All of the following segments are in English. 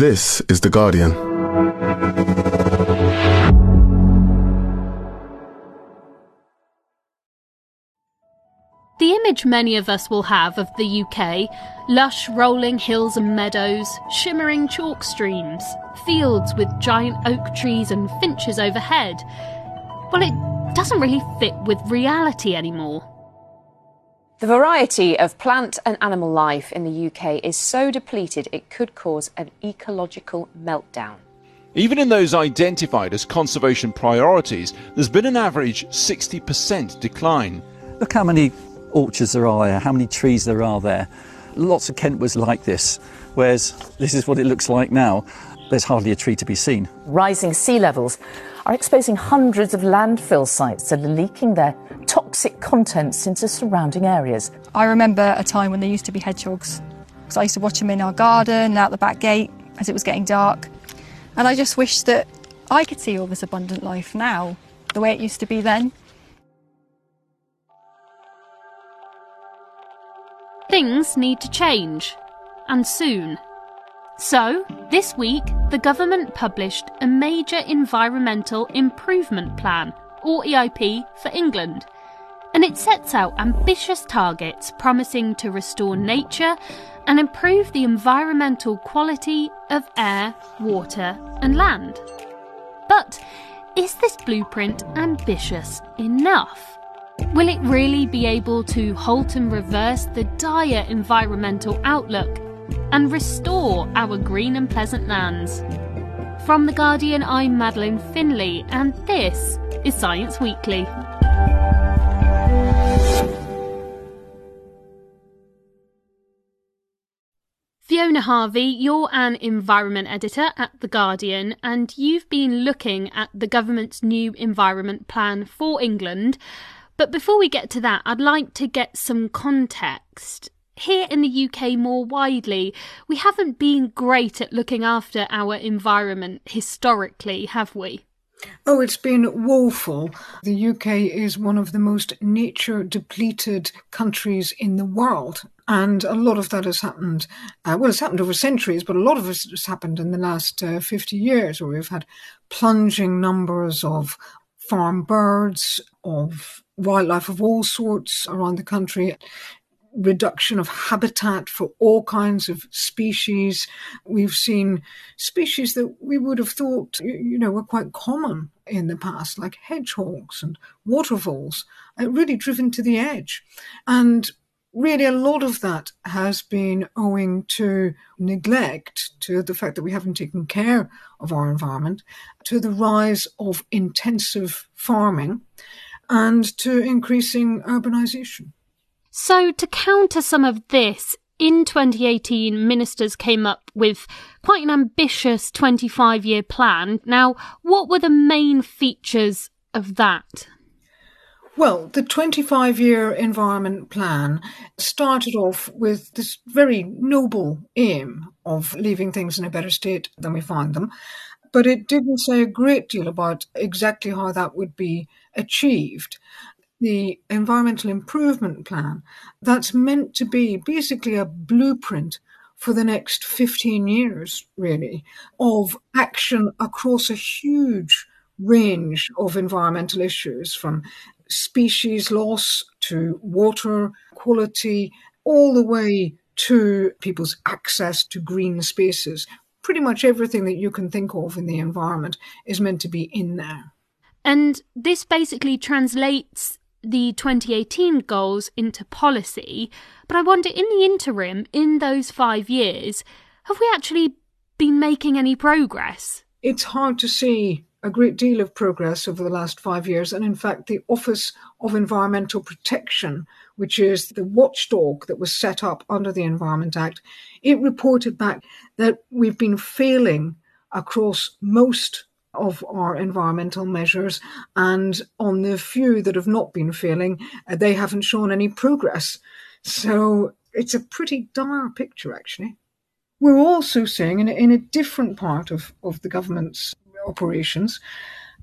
This is The Guardian. The image many of us will have of the UK lush rolling hills and meadows, shimmering chalk streams, fields with giant oak trees and finches overhead well, it doesn't really fit with reality anymore. The variety of plant and animal life in the UK is so depleted it could cause an ecological meltdown. Even in those identified as conservation priorities, there's been an average 60% decline. Look how many orchards there are there, how many trees there are there. Lots of Kent was like this, whereas this is what it looks like now. There's hardly a tree to be seen. Rising sea levels are exposing hundreds of landfill sites that are leaking their toxic contents into surrounding areas. I remember a time when there used to be hedgehogs. Because I used to watch them in our garden, out the back gate, as it was getting dark. And I just wish that I could see all this abundant life now, the way it used to be then. Things need to change, and soon. So, this week, the government published a Major Environmental Improvement Plan, or EIP, for England. And it sets out ambitious targets promising to restore nature and improve the environmental quality of air, water, and land. But is this blueprint ambitious enough? Will it really be able to halt and reverse the dire environmental outlook and restore our green and pleasant lands. From The Guardian, I'm Madeleine Finlay, and this is Science Weekly. Fiona Harvey, you're an environment editor at The Guardian, and you've been looking at the government's new environment plan for England. But before we get to that, I'd like to get some context here in the UK more widely, we haven't been great at looking after our environment historically, have we? Oh, it's been woeful. The UK is one of the most nature depleted countries in the world. And a lot of that has happened, uh, well, it's happened over centuries, but a lot of it has happened in the last uh, 50 years, where we've had plunging numbers of farm birds, of wildlife of all sorts around the country reduction of habitat for all kinds of species. We've seen species that we would have thought, you know, were quite common in the past, like hedgehogs and waterfowl, uh, really driven to the edge. And really a lot of that has been owing to neglect, to the fact that we haven't taken care of our environment, to the rise of intensive farming, and to increasing urbanization. So, to counter some of this, in 2018, ministers came up with quite an ambitious 25 year plan. Now, what were the main features of that? Well, the 25 year environment plan started off with this very noble aim of leaving things in a better state than we find them. But it didn't say a great deal about exactly how that would be achieved the environmental improvement plan that's meant to be basically a blueprint for the next 15 years, really, of action across a huge range of environmental issues from species loss to water quality, all the way to people's access to green spaces. Pretty much everything that you can think of in the environment is meant to be in there. And this basically translates the 2018 goals into policy. But I wonder, in the interim, in those five years, have we actually been making any progress? It's hard to see a great deal of progress over the last five years. And in fact, the Office of Environmental Protection, which is the watchdog that was set up under the Environment Act, it reported back that we've been failing across most of our environmental measures, and on the few that have not been failing, uh, they haven't shown any progress. So it's a pretty dire picture, actually. We're also seeing, in a, in a different part of, of the government's operations,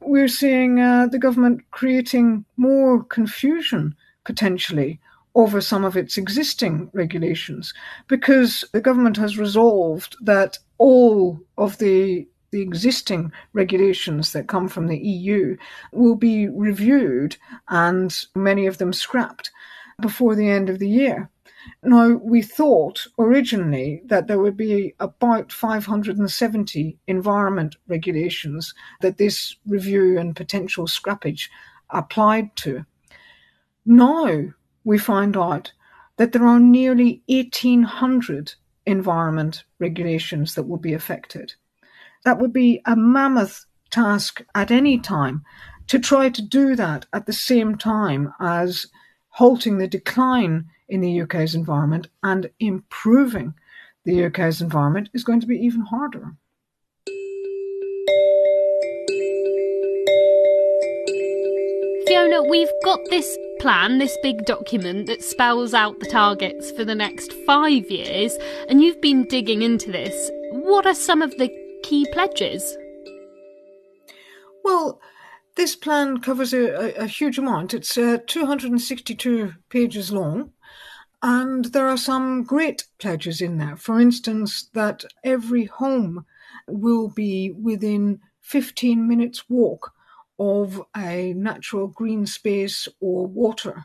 we're seeing uh, the government creating more confusion potentially over some of its existing regulations because the government has resolved that all of the the existing regulations that come from the EU will be reviewed and many of them scrapped before the end of the year. Now, we thought originally that there would be about 570 environment regulations that this review and potential scrappage applied to. Now we find out that there are nearly 1,800 environment regulations that will be affected. That would be a mammoth task at any time to try to do that at the same time as halting the decline in the UK's environment and improving the UK's environment is going to be even harder. Fiona, we've got this plan, this big document that spells out the targets for the next five years, and you've been digging into this. What are some of the key pledges? Well, this plan covers a, a, a huge amount. It's uh, 262 pages long, and there are some great pledges in there. For instance, that every home will be within 15 minutes walk of a natural green space or water.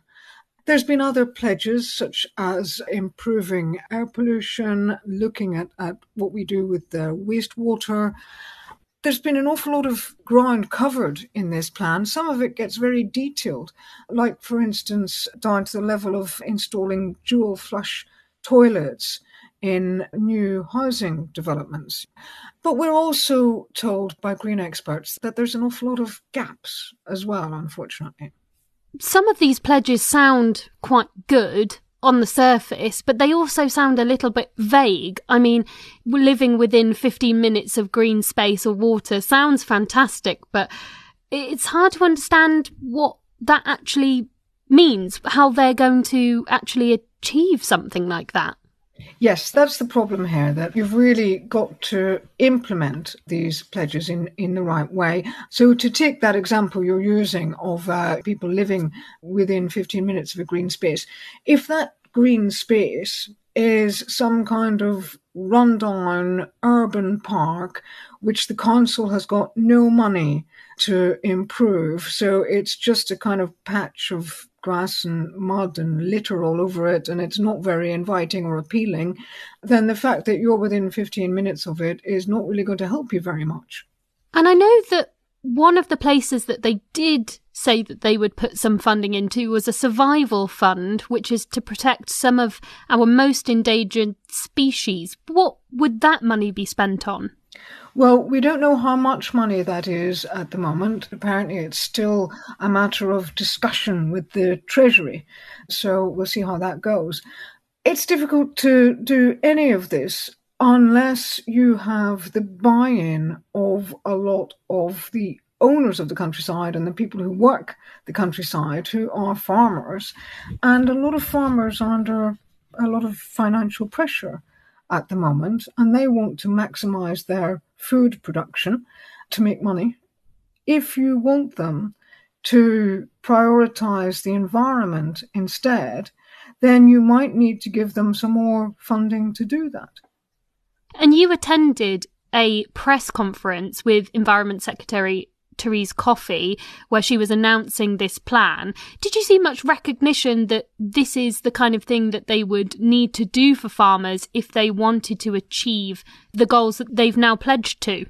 There's been other pledges, such as improving air pollution, looking at, at what we do with the wastewater. There's been an awful lot of ground covered in this plan. Some of it gets very detailed, like, for instance, down to the level of installing dual flush toilets in new housing developments. But we're also told by green experts that there's an awful lot of gaps as well, unfortunately. Some of these pledges sound quite good on the surface, but they also sound a little bit vague. I mean, living within 15 minutes of green space or water sounds fantastic, but it's hard to understand what that actually means, how they're going to actually achieve something like that. Yes, that's the problem here, that you've really got to implement these pledges in, in the right way. So, to take that example you're using of uh, people living within 15 minutes of a green space, if that green space is some kind of rundown urban park which the council has got no money to improve, so it's just a kind of patch of grass and mud and litter all over it and it's not very inviting or appealing, then the fact that you're within 15 minutes of it is not really going to help you very much. And I know that one of the places that they did say that they would put some funding into was a survival fund, which is to protect some of our most endangered species. What would that money be spent on? Well, we don't know how much money that is at the moment. Apparently, it's still a matter of discussion with the Treasury. So we'll see how that goes. It's difficult to do any of this unless you have the buy in of a lot of the owners of the countryside and the people who work the countryside who are farmers. And a lot of farmers are under a lot of financial pressure at the moment, and they want to maximize their food production to make money. If you want them to prioritize the environment instead, then you might need to give them some more funding to do that. And you attended a press conference with Environment Secretary Therese Coffey, where she was announcing this plan. Did you see much recognition that this is the kind of thing that they would need to do for farmers if they wanted to achieve the goals that they've now pledged to?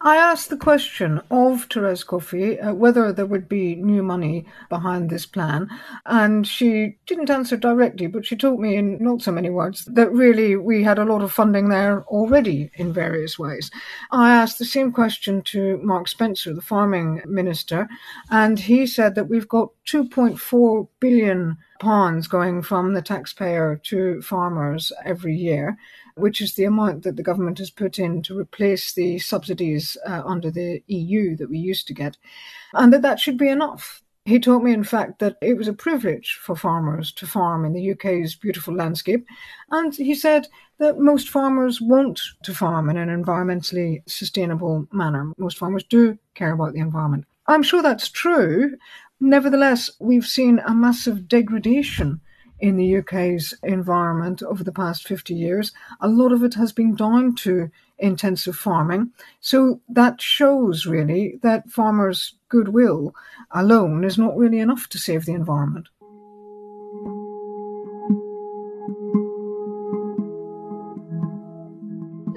I asked the question of Therese Coffey uh, whether there would be new money behind this plan, and she didn't answer directly, but she told me in not so many words that really we had a lot of funding there already in various ways. I asked the same question to Mark Spencer, the farming minister, and he said that we've got 2.4 billion pounds going from the taxpayer to farmers every year which is the amount that the government has put in to replace the subsidies uh, under the EU that we used to get, and that that should be enough. He told me, in fact, that it was a privilege for farmers to farm in the UK's beautiful landscape. And he said that most farmers want to farm in an environmentally sustainable manner. Most farmers do care about the environment. I'm sure that's true. Nevertheless, we've seen a massive degradation in the UK's environment over the past 50 years. A lot of it has been down to intensive farming. So that shows really that farmers' goodwill alone is not really enough to save the environment.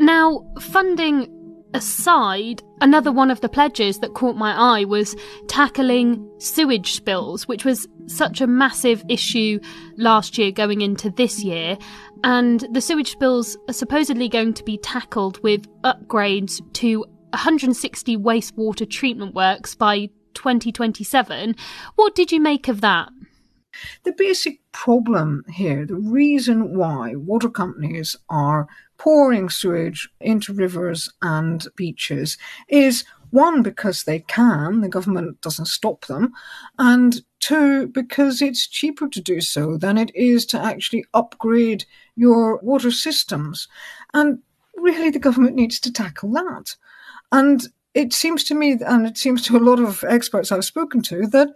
Now, funding aside, another one of the pledges that caught my eye was tackling sewage spills, which was such a massive issue last year going into this year. And the sewage spills are supposedly going to be tackled with upgrades to 160 wastewater treatment works by 2027. What did you make of that? The basic problem here, the reason why water companies are pouring sewage into rivers and beaches is one, because they can, the government doesn't stop them, and two, because it's cheaper to do so than it is to actually upgrade your water systems. And really, the government needs to tackle that. And it seems to me, and it seems to a lot of experts I've spoken to, that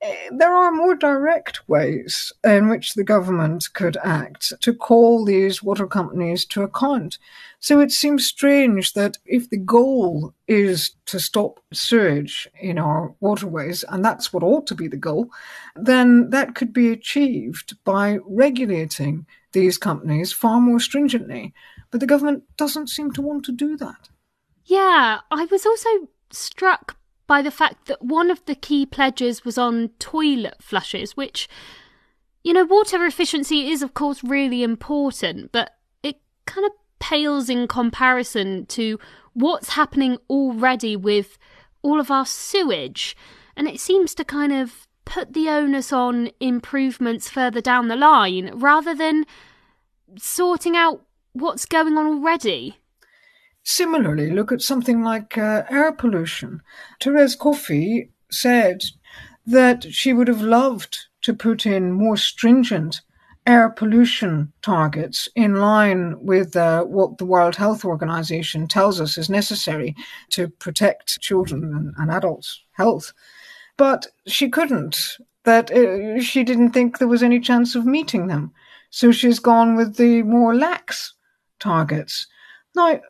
Eh, there are more direct ways in which the government could act to call these water companies to account. So it seems strange that if the goal is to stop sewage in our waterways, and that's what ought to be the goal, then that could be achieved by regulating these companies far more stringently. But the government doesn't seem to want to do that. Yeah, I was also struck by the fact that one of the key pledges was on toilet flushes, which, you know, water efficiency is, of course, really important, but it kind of pales in comparison to what's happening already with all of our sewage. And it seems to kind of put the onus on improvements further down the line rather than sorting out what's going on already. Similarly, look at something like uh, air pollution. Therese Coffey said that she would have loved to put in more stringent air pollution targets in line with uh, what the World Health Organization tells us is necessary to protect children and, and adults' health. But she couldn't, that uh, she didn't think there was any chance of meeting them. So she's gone with the more lax targets. Now,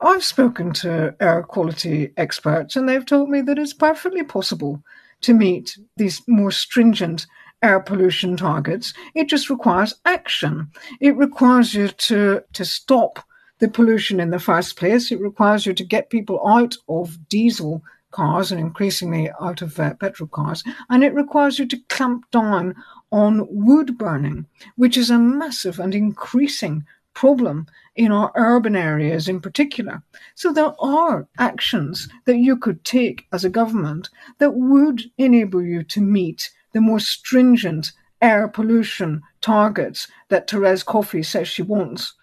I've spoken to air quality experts, and they've told me that it's perfectly possible to meet these more stringent air pollution targets. It just requires action. It requires you to, to stop the pollution in the first place. It requires you to get people out of diesel cars and increasingly out of uh, petrol cars. And it requires you to clamp down on wood burning, which is a massive and increasing problem in our urban areas in particular. So there are actions that you could take as a government that would enable you to meet the more stringent air pollution targets that Therese Coffey says she wants.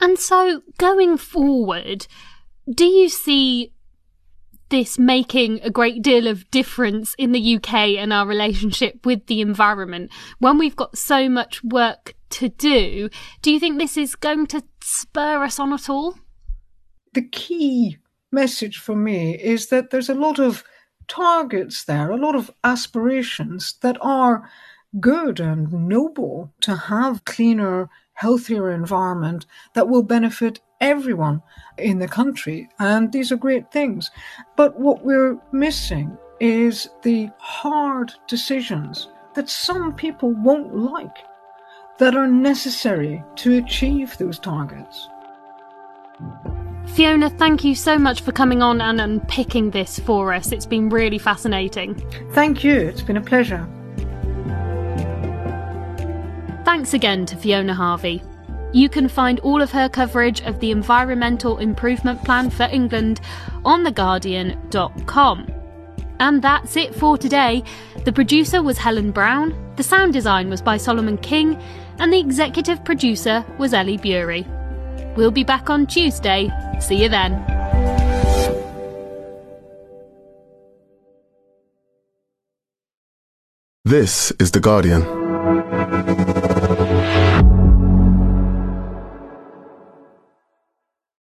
And so going forward, do you see this making a great deal of difference in the UK and our relationship with the environment when we've got so much work to do. Do you think this is going to spur us on at all? The key message for me is that there's a lot of targets there, a lot of aspirations that are good and noble to have cleaner, healthier environment that will benefit everyone in the country. And these are great things. But what we're missing is the hard decisions that some people won't like that are necessary to achieve those targets. Fiona, thank you so much for coming on and unpicking this for us. It's been really fascinating. Thank you, it's been a pleasure. Thanks again to Fiona Harvey. You can find all of her coverage of the Environmental Improvement Plan for England on theguardian.com. And that's it for today. The producer was Helen Brown, the sound design was by Solomon King, and the executive producer was Ellie Bury. We'll be back on Tuesday. See you then. This is The Guardian.